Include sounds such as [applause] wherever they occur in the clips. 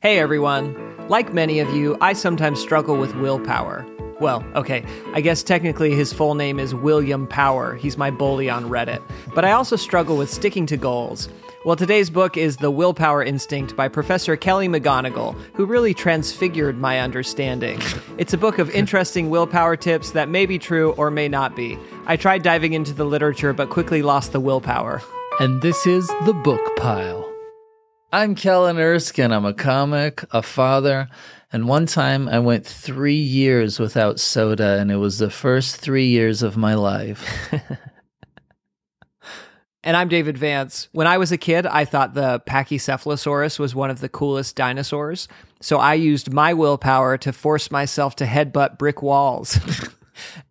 Hey everyone! Like many of you, I sometimes struggle with willpower. Well, okay, I guess technically his full name is William Power. He's my bully on Reddit. But I also struggle with sticking to goals. Well, today's book is The Willpower Instinct by Professor Kelly McGonigal, who really transfigured my understanding. It's a book of interesting willpower tips that may be true or may not be. I tried diving into the literature but quickly lost the willpower. And this is The Book Pile. I'm Kellen Erskine. I'm a comic, a father, and one time I went three years without soda, and it was the first three years of my life. [laughs] And I'm David Vance. When I was a kid, I thought the Pachycephalosaurus was one of the coolest dinosaurs. So I used my willpower to force myself to headbutt brick walls. [laughs]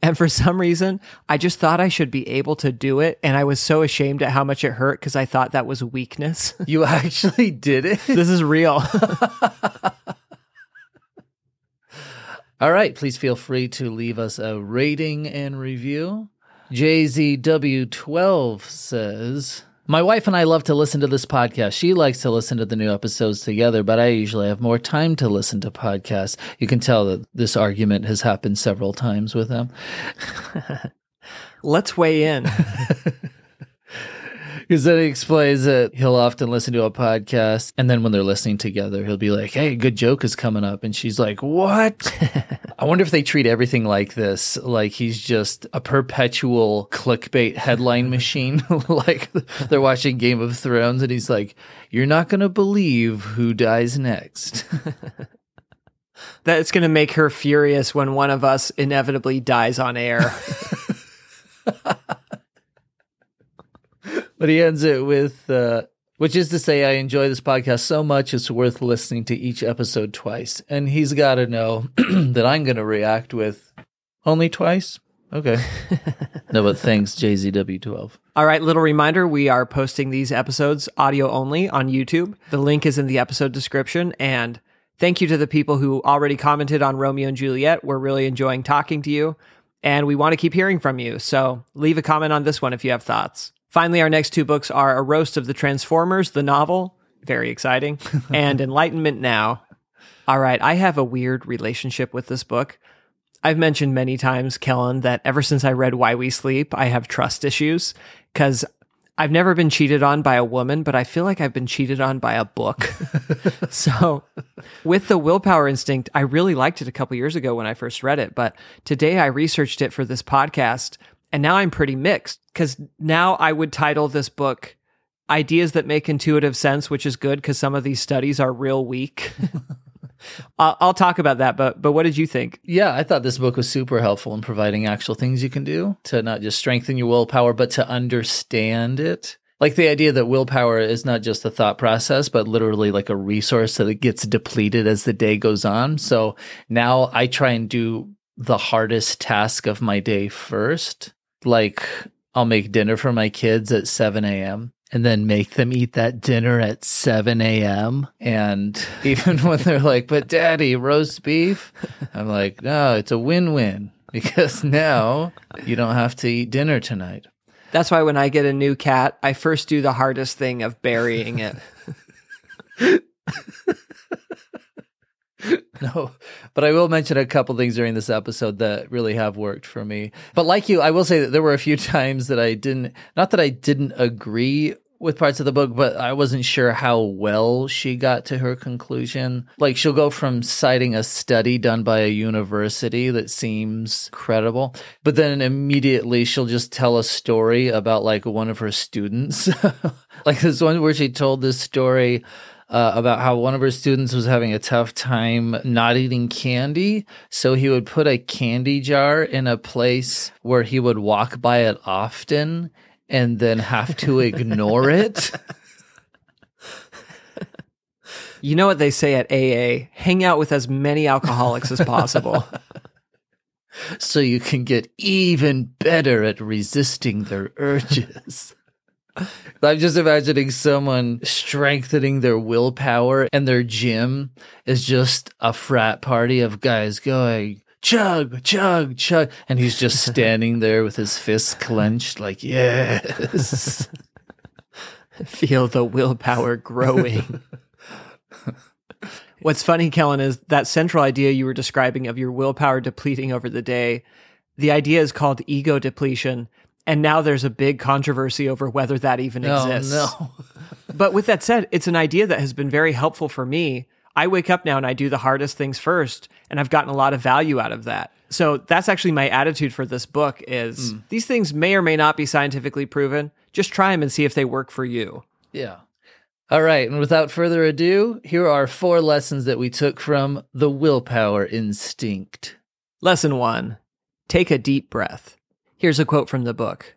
and for some reason, I just thought I should be able to do it. And I was so ashamed at how much it hurt because I thought that was weakness. [laughs] you actually did it? this is real. [laughs] All right. Please feel free to leave us a rating and review. JZW12 says, My wife and I love to listen to this podcast. She likes to listen to the new episodes together, but I usually have more time to listen to podcasts. You can tell that this argument has happened several times with them. [laughs] Let's weigh in. [laughs] Because then he explains that he'll often listen to a podcast, and then when they're listening together, he'll be like, "Hey, a good joke is coming up," and she's like, "What?" [laughs] I wonder if they treat everything like this, like he's just a perpetual clickbait headline [laughs] machine, [laughs] like they're watching Game of Thrones, and he's like, "You're not gonna believe who dies next." [laughs] That's going to make her furious when one of us inevitably dies on air. but he ends it with, uh, which is to say, I enjoy this podcast so much it's worth listening to each episode twice. And he's got to know [clears throat] that I'm going to react with only twice. Okay. [laughs] no, but thanks, JZW12. All right, little reminder we are posting these episodes audio only on YouTube. The link is in the episode description. And thank you to the people who already commented on Romeo and Juliet. We're really enjoying talking to you. And we want to keep hearing from you. So leave a comment on this one if you have thoughts. Finally, our next two books are A Roast of the Transformers, the novel, very exciting, [laughs] and Enlightenment Now. All right, I have a weird relationship with this book. I've mentioned many times, Kellen, that ever since I read Why We Sleep, I have trust issues because I've never been cheated on by a woman, but I feel like I've been cheated on by a book. [laughs] so, with the willpower instinct, I really liked it a couple years ago when I first read it, but today I researched it for this podcast and now I'm pretty mixed because now I would title this book Ideas That Make Intuitive Sense, which is good because some of these studies are real weak. [laughs] I'll, I'll, talk about that, but but what did you think? Yeah, I thought this book was super helpful in providing actual things you can do to not just strengthen your willpower, but to understand it. Like the idea that willpower is not just a thought process, but literally like a resource that gets depleted as the day goes on. So now I try and do the hardest task of my day first like I'll make dinner for my kids at 7 a.m. and then make them eat that dinner at 7 a.m. And [laughs] even when they're like, but daddy, roast beef, I'm like, no, it's a win win because now you don't have to eat dinner tonight. That's why when I get a new cat, I first do the hardest thing of burying it. [laughs] [laughs] no, but I will mention a couple things during this episode that really have worked for me. But like you, I will say that there were a few [laughs] times that I didn't, not that I didn't agree with parts of the book, but I wasn't sure how well she got to her conclusion. Like she'll go from citing a study done by a university that seems credible, but then immediately she'll just tell a story about like one of her students. [laughs] like this one where she told this story uh, about how one of her students was having a tough time not eating candy. So he would put a candy jar in a place where he would walk by it often and then have to [laughs] ignore it. You know what they say at AA hang out with as many alcoholics as possible. [laughs] so you can get even better at resisting their urges. [laughs] I'm just imagining someone strengthening their willpower and their gym is just a frat party of guys going, chug, chug, chug. And he's just [laughs] standing there with his fists clenched, like, yes. [laughs] Feel the willpower growing. What's funny, Kellen, is that central idea you were describing of your willpower depleting over the day. The idea is called ego depletion. And now there's a big controversy over whether that even exists. Oh, no. [laughs] but with that said, it's an idea that has been very helpful for me. I wake up now and I do the hardest things first, and I've gotten a lot of value out of that. So that's actually my attitude for this book is Mm. these things may or may not be scientifically proven. Just try them and see if they work for you. Yeah. All right. And without further ado, here are four lessons that we took from the willpower instinct. Lesson one take a deep breath. Here's a quote from the book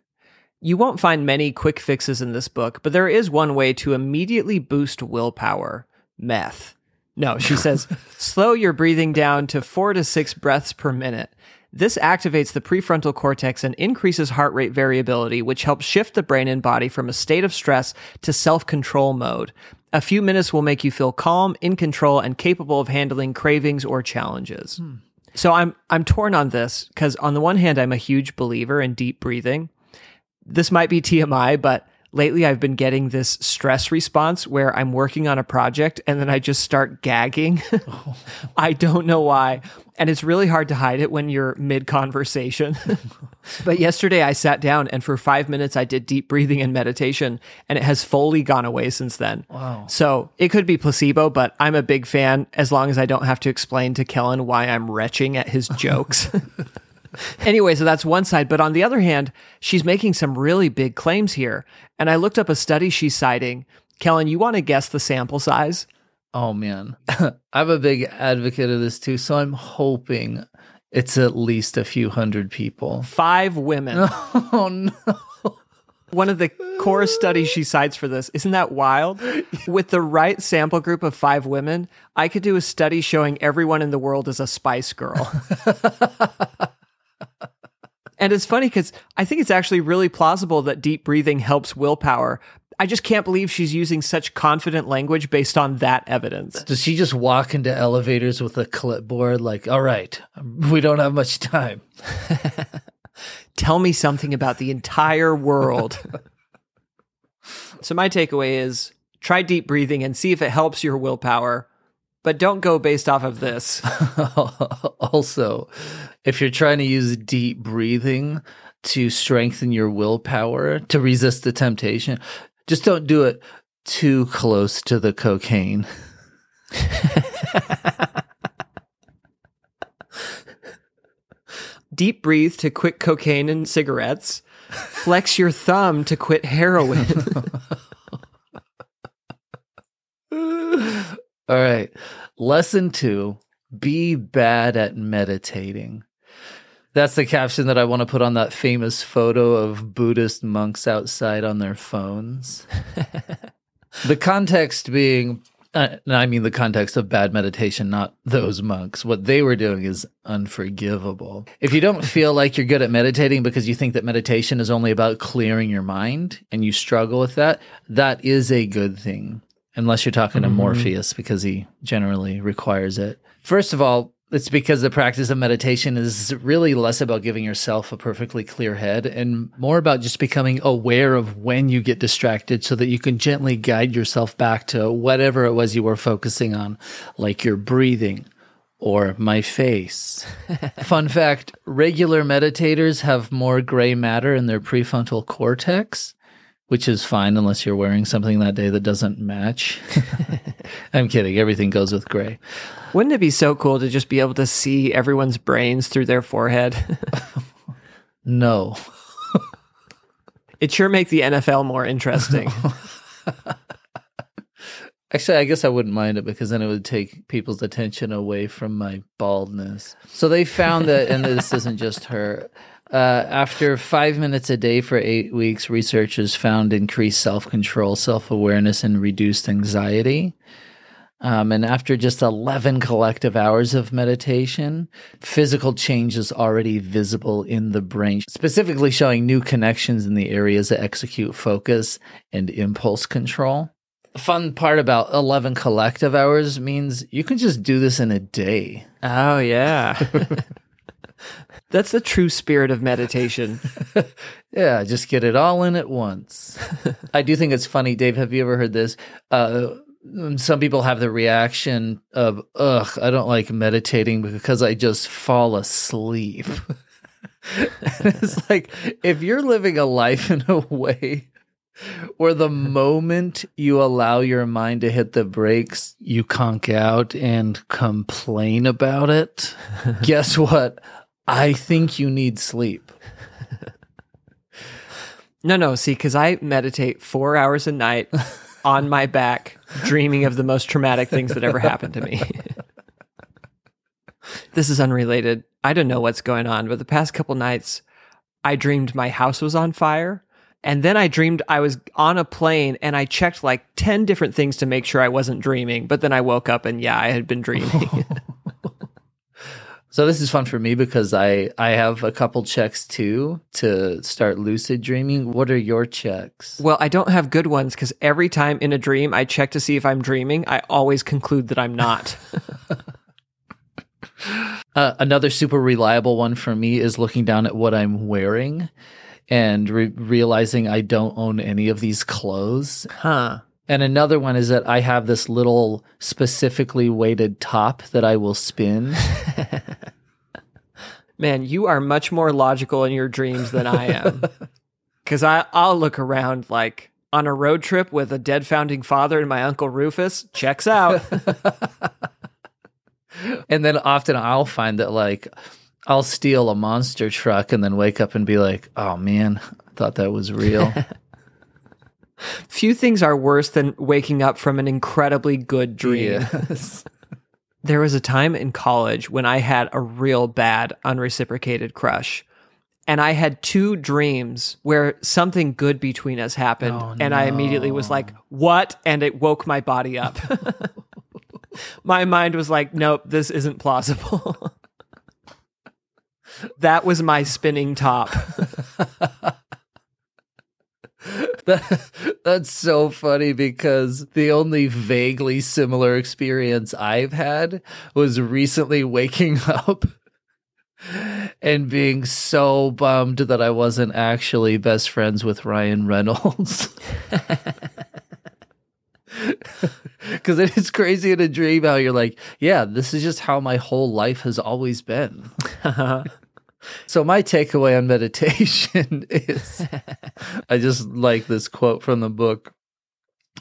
You won't find many quick fixes in this book, but there is one way to immediately boost willpower meth. No, she [laughs] says, slow your breathing down to four to six breaths per minute. This activates the prefrontal cortex and increases heart rate variability, which helps shift the brain and body from a state of stress to self control mode. A few minutes will make you feel calm, in control, and capable of handling cravings or challenges. Hmm. So I'm I'm torn on this because on the one hand I'm a huge believer in deep breathing. This might be TMI, but lately I've been getting this stress response where I'm working on a project and then I just start gagging. [laughs] I don't know why. And it's really hard to hide it when you're mid conversation. [laughs] but yesterday I sat down and for five minutes I did deep breathing and meditation, and it has fully gone away since then. Wow. So it could be placebo, but I'm a big fan as long as I don't have to explain to Kellen why I'm retching at his jokes. [laughs] [laughs] anyway, so that's one side. But on the other hand, she's making some really big claims here. And I looked up a study she's citing. Kellen, you want to guess the sample size? Oh, man. [laughs] I'm a big advocate of this too. So I'm hoping it's at least a few hundred people. Five women. [laughs] Oh, no. One of the core studies she cites for this. Isn't that wild? With the right sample group of five women, I could do a study showing everyone in the world is a Spice Girl. And it's funny because I think it's actually really plausible that deep breathing helps willpower. I just can't believe she's using such confident language based on that evidence. Does she just walk into elevators with a clipboard like, all right, we don't have much time? [laughs] Tell me something about the entire world. [laughs] so, my takeaway is try deep breathing and see if it helps your willpower, but don't go based off of this. [laughs] also, if you're trying to use deep breathing to strengthen your willpower to resist the temptation, just don't do it too close to the cocaine. [laughs] Deep breathe to quit cocaine and cigarettes. Flex your thumb to quit heroin. [laughs] All right. Lesson two be bad at meditating. That's the caption that I want to put on that famous photo of Buddhist monks outside on their phones. [laughs] the context being, uh, I mean the context of bad meditation, not those monks. What they were doing is unforgivable. If you don't feel like you're good at meditating because you think that meditation is only about clearing your mind and you struggle with that, that is a good thing. Unless you're talking to Morpheus because he generally requires it. First of all, it's because the practice of meditation is really less about giving yourself a perfectly clear head and more about just becoming aware of when you get distracted so that you can gently guide yourself back to whatever it was you were focusing on, like your breathing or my face. [laughs] Fun fact regular meditators have more gray matter in their prefrontal cortex. Which is fine unless you're wearing something that day that doesn't match. [laughs] I'm kidding. Everything goes with gray. Wouldn't it be so cool to just be able to see everyone's brains through their forehead? [laughs] No. it sure make the NFL more interesting. [laughs] Actually, I guess I wouldn't mind it because then it would take people's attention away from my baldness. So they found that, and this isn't just her. Uh, after five minutes a day for eight weeks, researchers found increased self control, self awareness, and reduced anxiety. Um, and after just 11 collective hours of meditation, physical change is already visible in the brain, specifically showing new connections in the areas that execute focus and impulse control. The fun part about 11 collective hours means you can just do this in a day. oh, yeah. [laughs] That's the true spirit of meditation. [laughs] Yeah, just get it all in at once. [laughs] I do think it's funny, Dave. Have you ever heard this? Uh, some people have the reaction of, ugh, I don't like meditating because I just fall asleep. [laughs] it's like if you're living a life in a way where the moment you allow your mind to hit the brakes, you conk out and complain about it, guess what? I think you need sleep. [laughs] No, no. See, because I meditate four hours a night on my back, dreaming of the most traumatic things that ever happened to me. [laughs] this is unrelated. I don't know what's going on, but the past couple nights, I dreamed my house was on fire. And then I dreamed I was on a plane and I checked like 10 different things to make sure I wasn't dreaming. But then I woke up and yeah, I had been dreaming. [laughs] So this is fun for me because I I have a couple checks too to start lucid dreaming. What are your checks? well, I don't have good ones because every time in a dream I check to see if I'm dreaming, I always conclude that I'm not. [laughs] Uh, another super reliable one for me is looking down at what I'm wearing and re- realizing I don't own any of these clothes. huh. And another one is that I have this little specifically weighted top that I will spin. [laughs] Man, you are much more logical in your dreams than I am. [laughs] Because I'll look around like on a road trip with a dead founding father and my uncle Rufus. Checks out. [laughs] and then often I'll find that like I'll steal a monster truck and then wake up and be like, "Oh man, I thought that was real." Few things are worse than waking up from an incredibly good dream. Yes. [laughs] [laughs] There was a time in college when I had a real bad unreciprocated crush. And I had two dreams where something good between us happened. Oh, and I immediately was like, what? And it woke my body up. [laughs] my mind was like, nope, this isn't plausible. that was my spinning top. [laughs] That, that's so funny because the only vaguely similar experience I've had was recently [laughs] waking up and being so bummed that I wasn't actually best friends with Ryan Reynolds. [laughs] Because it is crazy in a dream how you're like, yeah, this is just how my whole life has always been. So my takeaway on meditation [laughs] is I just like this quote from the book.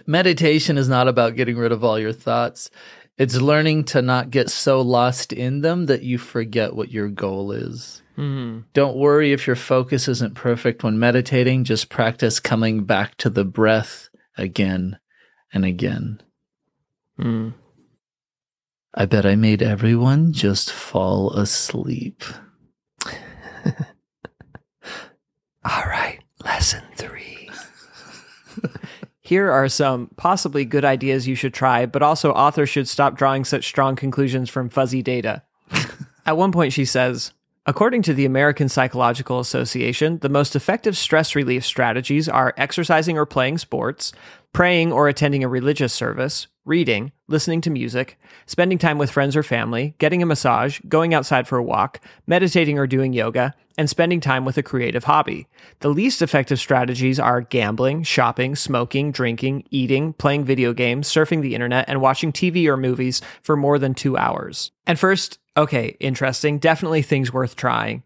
Meditation is not about getting rid of all your thoughts. It's learning to not get so lost in them that you forget what your goal is. Hmm. Don't worry if your focus isn't perfect when meditating, just practice coming back to the breath again and again. Hmm. I bet I made everyone just fall asleep. [laughs] All right, lesson three. Here are some possibly good ideas you should try, but also authors should stop drawing such strong conclusions from fuzzy data. [laughs] At one point, she says, According to the American Psychological Association, the most effective stress relief strategies are exercising or playing sports, praying or attending a religious service, reading, listening to music, spending time with friends or family, getting a massage, going outside for a walk, meditating or doing yoga, and spending time with a creative hobby. The least effective strategies are gambling, shopping, smoking, drinking, eating, playing video games, surfing the internet, and watching TV or movies for more than two hours. And first, okay, interesting, definitely things worth trying.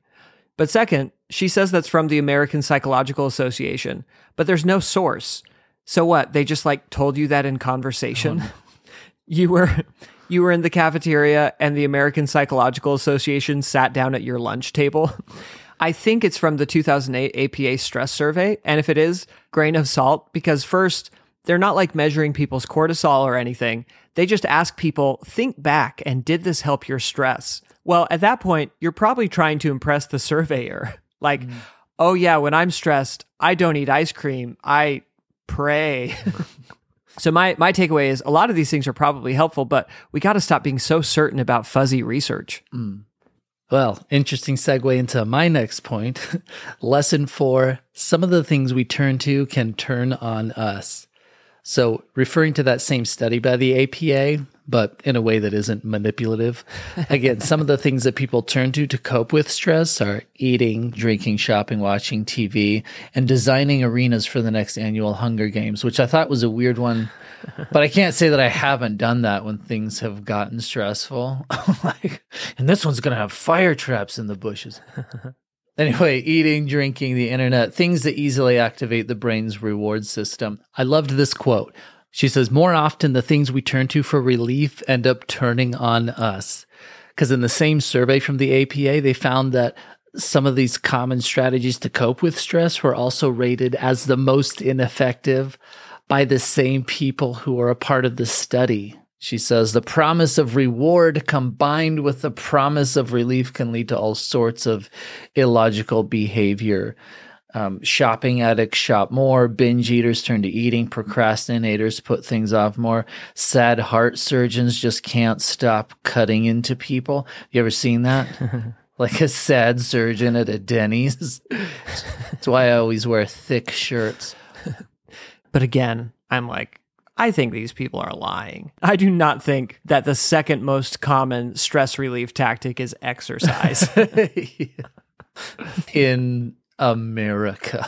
But second, she says that's from the American Psychological Association, but there's no source. So what? They just like told you that in conversation. Uh-huh. [laughs] you were you were in the cafeteria and the American Psychological Association sat down at your lunch table. I think it's from the 2008 APA stress survey, and if it is, grain of salt because first, they're not like measuring people's cortisol or anything. They just ask people, think back and did this help your stress? Well, at that point, you're probably trying to impress the surveyor. [laughs] Like, mm. oh yeah, when I'm stressed, I don't eat ice cream. I pray. [laughs] so my my takeaway is a lot of these things are probably helpful, but we got to stop being so certain about fuzzy research. Mm. Well, interesting segue into my next point. [laughs] Lesson four some of the things we turn to can turn on us. So, referring to that same study by the APA, but in a way that isn't manipulative. Again, some of the things that people turn to to cope with stress are eating, drinking, shopping, watching TV, and designing arenas for the next annual Hunger Games, which I thought was a weird one. But I can't say that I haven't done that when things have gotten stressful. [laughs] like, and this one's going to have fire traps in the bushes. Anyway, eating, drinking, the internet, things that easily activate the brain's reward system. I loved this quote. She says, More often, the things we turn to for relief end up turning on us. Because in the same survey from the APA, they found that some of these common strategies to cope with stress were also rated as the most ineffective by the same people who are a part of the study. She says the promise of reward combined with the promise of relief can lead to all sorts of illogical behavior. Um, shopping addicts shop more, binge eaters turn to eating, procrastinators put things off more, sad heart surgeons just can't stop cutting into people. You ever seen that? [laughs] like a sad surgeon at a Denny's. That's why I always wear thick shirts. [laughs] But again, I'm like, I think these people are lying. I do not think that the second most common stress relief tactic is exercise. [laughs] In America.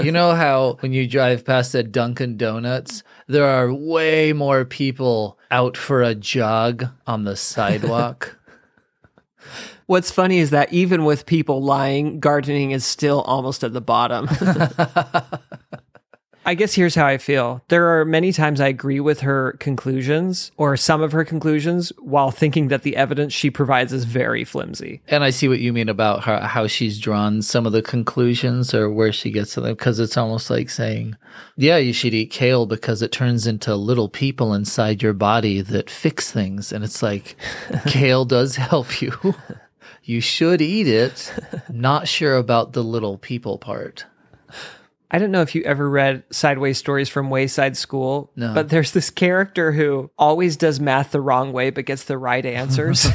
you know how when you drive past a Dunkin' Donuts, there are way more people out for a jog on the sidewalk? [laughs] What's funny is that even with people lying, gardening is still almost at the bottom. [laughs] I guess here's how I feel. There are many times I agree with her conclusions or some of her conclusions while thinking that the evidence she provides is very flimsy. And I see what you mean about her, how she's drawn some of the conclusions or where she gets to them because it's almost like saying, yeah, you should eat kale because it turns into little people inside your body that fix things. And it's like, [laughs] kale does help you. You should eat it. Not sure about the little people part. I don't know if you ever read Sideways Stories from Wayside School, No. but there's this character who always does math the wrong way but gets the right answers.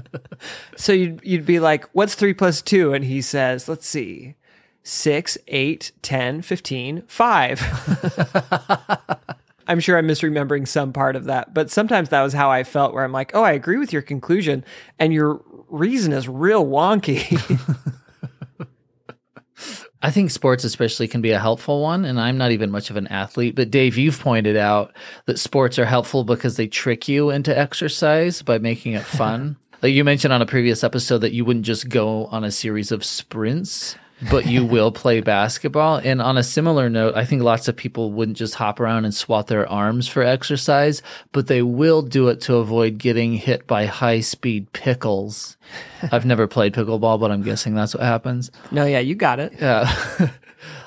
[laughs] so you'd, you'd be like, what's 3 plus 2? And he says, let's see, 6, 8, 10, 15, 5. [laughs] I'm sure I'm misremembering some part of that, but sometimes that was how I felt where I'm like, oh, I agree with your conclusion and your reason is real wonky. [laughs] I think sports, especially, can be a helpful one. And I'm not even much of an athlete, but Dave, you've pointed out that sports are helpful because they trick you into exercise by making it fun. [laughs] like you mentioned on a previous episode that you wouldn't just go on a series of sprints, but you will play basketball. And on a similar note, I think lots of people wouldn't just hop around and swat their arms for exercise, but they will do it to avoid getting hit by high speed pickles. I've never played pickleball, but I'm guessing that's what happens. no, yeah, you got it. Yeah. [laughs]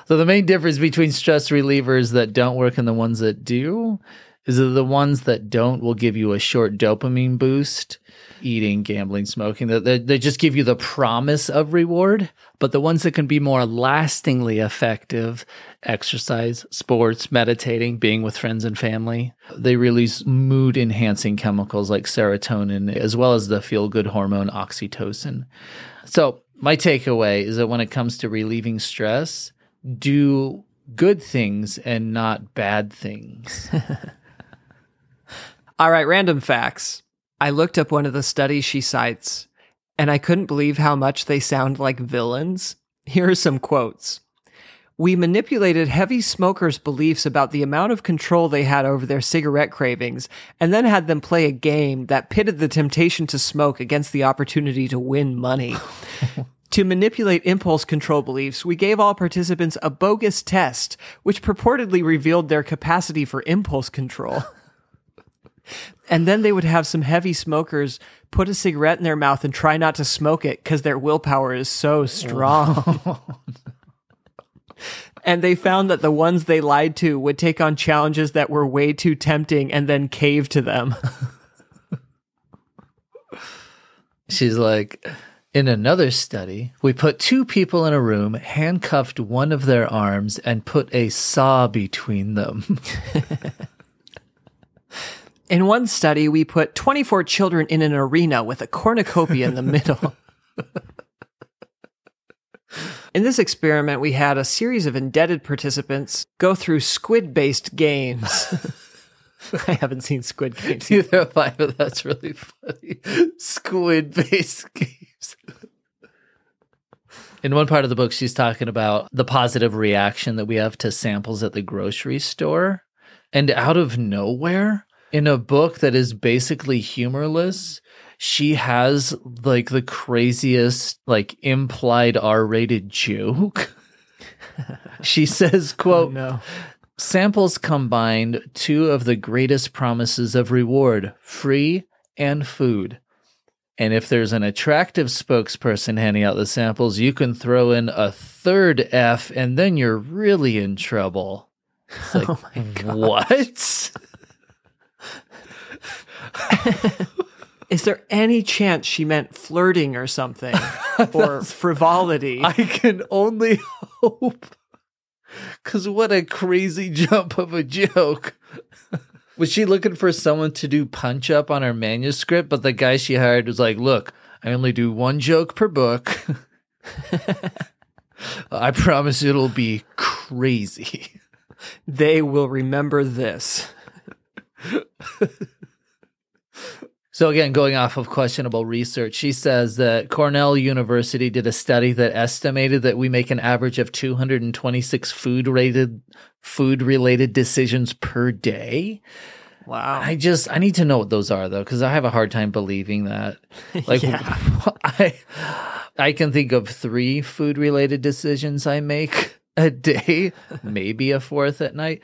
so the main difference between stress relievers that don't work and the ones that do is that the ones that don't will give you a short dopamine boost, eating, gambling, smoking. They, they just give you the promise of reward. But the ones that can be more lastingly effective, exercise, sports, meditating, being with friends and family, they release mood enhancing chemicals like serotonin, as well as the feel good hormone oxytocin. So, my takeaway is that when it comes to relieving stress, do good things and not bad things. [laughs] All right, random facts. I looked up one of the studies she cites, and I couldn't believe how much they sound like villains. Here are some quotes. We manipulated heavy smokers' beliefs about the amount of control they had over their cigarette cravings, and then had them play a game that pitted the temptation to smoke against the opportunity to win money. [laughs] To manipulate impulse control beliefs, we gave all participants a bogus test, which purportedly revealed their capacity for impulse control. [laughs] And then they would have some heavy smokers put a cigarette in their mouth and try not to smoke it because their willpower is so strong. Oh. [laughs] [laughs] and they found that the ones they lied to would take on challenges that were way too tempting and then cave to them. [laughs] She's like, in another study, we put two people in a room, handcuffed one of their arms, and put a saw between them. In one study, we put 24 children in an arena with a cornucopia in the [laughs] middle. In this experiment, we had a series of indebted participants go through squid based games. [laughs] I haven't seen Squid Games. Neither have I, but that's really funny. Squid based [laughs] games. In one part of the book, she's talking about the positive reaction that we have to samples at the grocery store. And out of nowhere, in a book that is basically humorless, she has like the craziest, like implied R rated joke. [laughs] she says, quote, Oh, no. Samples combined two of the greatest promises of reward free and food. And if there's an attractive spokesperson handing out the samples, you can throw in a third F and then you're really in trouble. It's [laughs] oh like, Oh my God. what? [laughs] [laughs] Is there any chance she meant flirting or something? [laughs] or frivolity? [laughs] I can only hope. Because what a crazy jump of a joke. was she looking for someone to do punch up on her manuscript? But the guy she hired was like, look, I only do one joke per book. I promise it'll be crazy. they will remember this. So, again, going off of questionable research, she says that Cornell University did a study that estimated that we make an average of 226 food rated food related decisions per day. Wow. I just I need to know what those are though, because I have a hard time believing that. [laughs] Like [laughs] I I can think of three food related decisions I make a day, [laughs] maybe a fourth at night.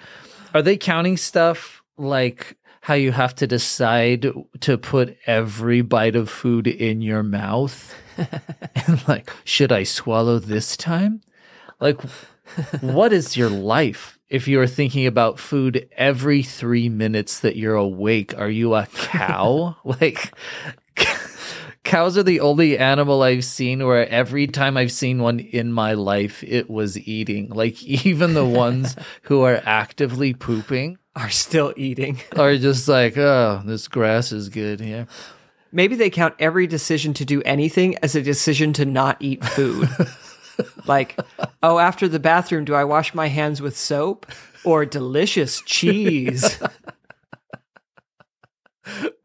Are they counting stuff like how you have to decide to put every bite of food in your mouth? [laughs] and like, should I swallow this time? Like what is your life if you're thinking about food every three minutes that you're awake? Are you a cow? [laughs] like, cows are the only animal I've seen where every time I've seen one in my life, it was eating. Like, even the ones [laughs] who are actively pooping Are still eating. [laughs] are just like, oh, this grass is good here. Maybe they count every decision to do anything as a decision to not eat food. [laughs] like, oh, after the bathroom, do I wash my hands with soap or delicious cheese? [laughs]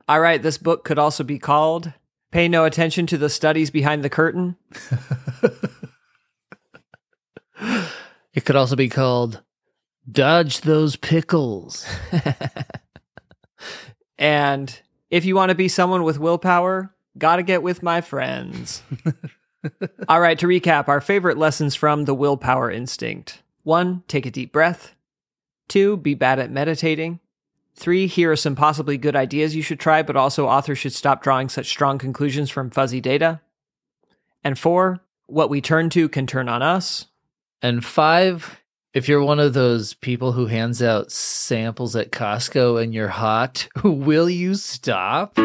All right, this book could also be called Pay No Attention to the Studies Behind the Curtain. It could also be called Dodge Those Pickles. [laughs] And if you want to be someone with willpower, gotta get with my friends. [laughs] All right, to recap, our favorite lessons from the willpower instinct one, take a deep breath. Two, be bad at meditating. Three, here are some possibly good ideas you should try, but also authors should stop drawing such strong conclusions from fuzzy data. And four, what we turn to can turn on us. And five, if you're one of those people who hands out samples at Costco and you're hot, [laughs] will you stop?